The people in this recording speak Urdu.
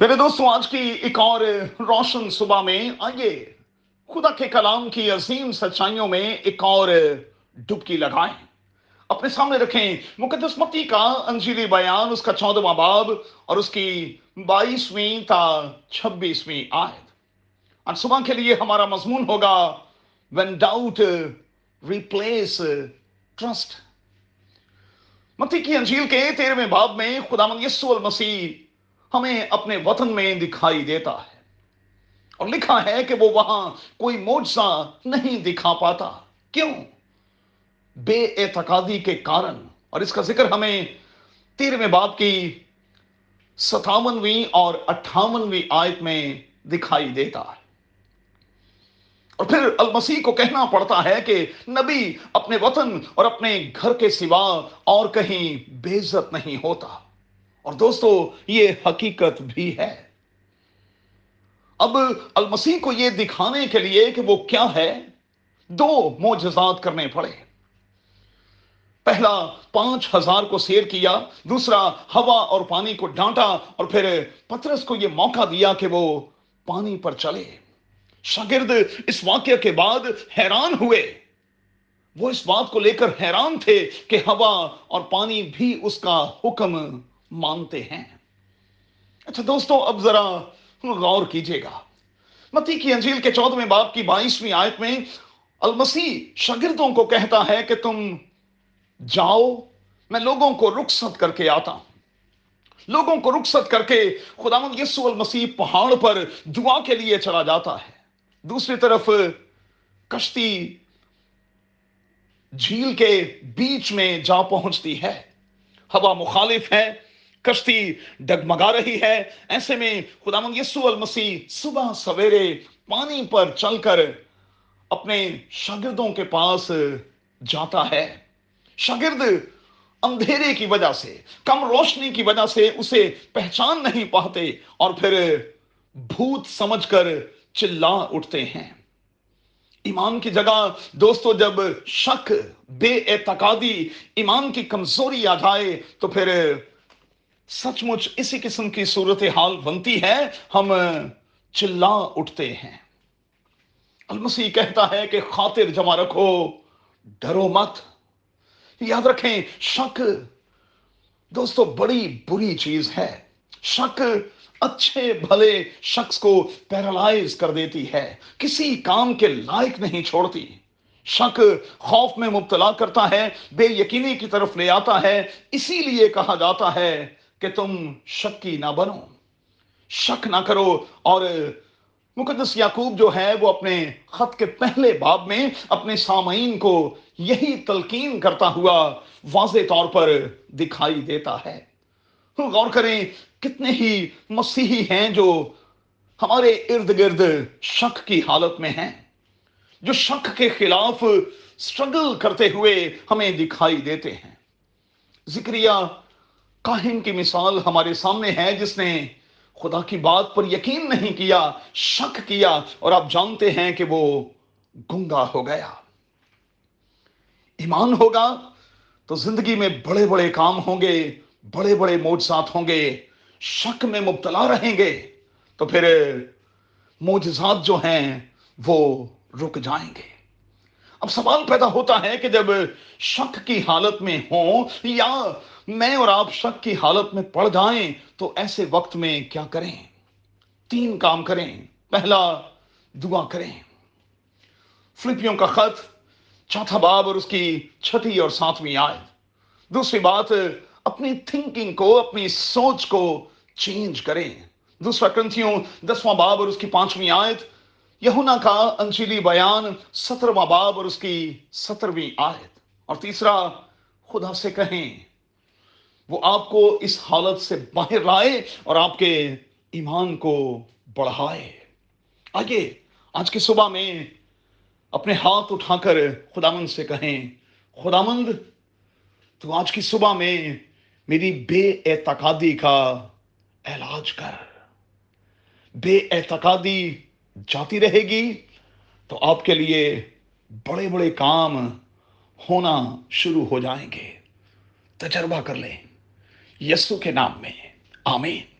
میرے دوستوں، آج کی ایک اور روشن صبح میں آئیے۔ خدا کے کلام کی عظیم سچائیوں میں ایک اور ڈبکی لگائیں۔ اپنے سامنے رکھیں مقدس متی کا انجیلی بیان، اس کا چودواں باب اور اس کی بائیسویں تا چھبیسویں آیت۔ اور صبح کے لیے ہمارا مضمون ہوگا وین ڈاؤٹ ریپلیس ٹرسٹ متی کی انجیل کے تیرہویں باب میں خدا من یسو المسیح ہمیں اپنے وطن میں دکھائی دیتا ہے۔ اور لکھا ہے کہ وہ وہاں کوئی موجزہ نہیں دکھا پاتا۔ کیوں؟ بے اعتقادی کے کارن۔ اور اس کا ذکر ہمیں تیرہویں باپ کی ستاونویں اور اٹھاونویں آیت میں دکھائی دیتا ہے۔ اور پھر المسیح کو کہنا پڑتا ہے کہ نبی اپنے وطن اور اپنے گھر کے سوا اور کہیں بے عزت نہیں ہوتا۔ اور دوستو، یہ حقیقت بھی ہے۔ اب المسیح کو یہ دکھانے کے لیے کہ وہ کیا ہے، دو موجزات کرنے پڑے۔ پہلا، پانچ ہزار کو سیر کیا، دوسرا، ہوا اور پانی کو ڈانٹا اور پھر پترس کو یہ موقع دیا کہ وہ پانی پر چلے۔ شاگرد اس واقعہ کے بعد حیران ہوئے۔ وہ اس بات کو لے کر حیران تھے کہ ہوا اور پانی بھی اس کا حکم مانتے ہیں۔ اچھا دوستو، اب ذرا غور کیجیے گا۔ متی کی انجیل کے چودویں باپ کی بائیسویں آیت میں المسیح شاگردوں کو کہتا ہے کہ تم جاؤ، میں لوگوں کو رخصت کر کے آتا ہوں۔ لوگوں کو رخصت کر کے خدا مند یسو المسیح پہاڑ پر دعا کے لیے چلا جاتا ہے۔ دوسری طرف کشتی جھیل کے بیچ میں جا پہنچتی ہے۔ ہوا مخالف ہے کشتی ڈگمگا رہی ہے۔ ایسے میں خدا من یسو المسیح صبح سویرے پانی پر چل کر اپنے شاگردوں کے پاس جاتا ہے۔ شاگرد اندھیرے کی وجہ سے، کم روشنی کی وجہ سے اسے پہچان نہیں پاتے اور پھر بھوت سمجھ کر چلا اٹھتے ہیں۔ ایمان کی جگہ دوستو، جب شک، بے اعتقادی ایمان کی کمزوری آ جائے تو پھر سچ مچ اسی قسم کی صورت حال بنتی ہے، ہم چلا اٹھتے ہیں۔ المسیح کہتا ہے کہ خاطر جمع رکھو، ڈرو مت۔ یاد رکھیں، شک دوستو، بڑی بری چیز ہے۔ شک اچھے بھلے شخص کو پیرالائز کر دیتی ہے، کسی کام کے لائق نہیں چھوڑتی۔ شک خوف میں مبتلا کرتا ہے، بے یقینی کی طرف لے آتا ہے، اسی لیے کہا جاتا ہے کہ تم شکی نہ بنو۔ شک نہ کرو۔ اور مقدس یعقوب جو ہے وہ اپنے خط کے پہلے باب میں اپنے سامعین کو یہی تلقین کرتا ہوا واضح طور پر دکھائی دیتا ہے۔ غور کریں، کتنے ہی مسیحی ہیں جو ہمارے ارد گرد شک کی حالت میں ہیں، جو شک کے خلاف سٹرگل کرتے ہوئے ہمیں دکھائی دیتے ہیں۔ ذکریہ کاہن کی مثال ہمارے سامنے ہے جس نے خدا کی بات پر یقین نہیں کیا، شک کیا، اور آپ جانتے ہیں کہ وہ گنگا ہو گیا۔ ایمان ہوگا تو زندگی میں بڑے بڑے کام ہوں گے، بڑے بڑے معجزات ہوں گے، شک میں مبتلا رہیں گے، تو پھر موجزات جو ہیں وہ رک جائیں گے۔ اب سوال پیدا ہوتا ہے کہ جب شک کی حالت میں ہوں یا میں اور آپ شک کی حالت میں پڑ جائیں تو ایسے وقت میں کیا کریں؟ تین کام کریں۔ پہلا، دعا کریں۔ فلپیوں کا خط، چوتھا باب اور اس کی چھٹی اور ساتویں آئے دوسری بات، اپنی تھنکنگ کو، اپنی سوچ کو چینج کریں۔ دوسرا کرنتھیوں، دسواں باب اور اس کی پانچویں آیت۔ یہونا کا انجیلی بیان، سترواں باب اور اس کی سترویں آیت۔ اور تیسرا، خدا سے کہیں۔ وہ آپ کو اس حالت سے باہر لائے اور آپ کے ایمان کو بڑھائے۔ آگے آج کی صبح میں اپنے ہاتھ اٹھا کر خدامند سے کہیں خدامند تو آج کی صبح میں میری بے اعتقادی کا علاج کر۔ بے اعتقادی جاتی رہے گی تو آپ کے لیے بڑے بڑے کام ہونا شروع ہو جائیں گے۔ تجربہ کر لیں۔ یسو کے نام میں آمین۔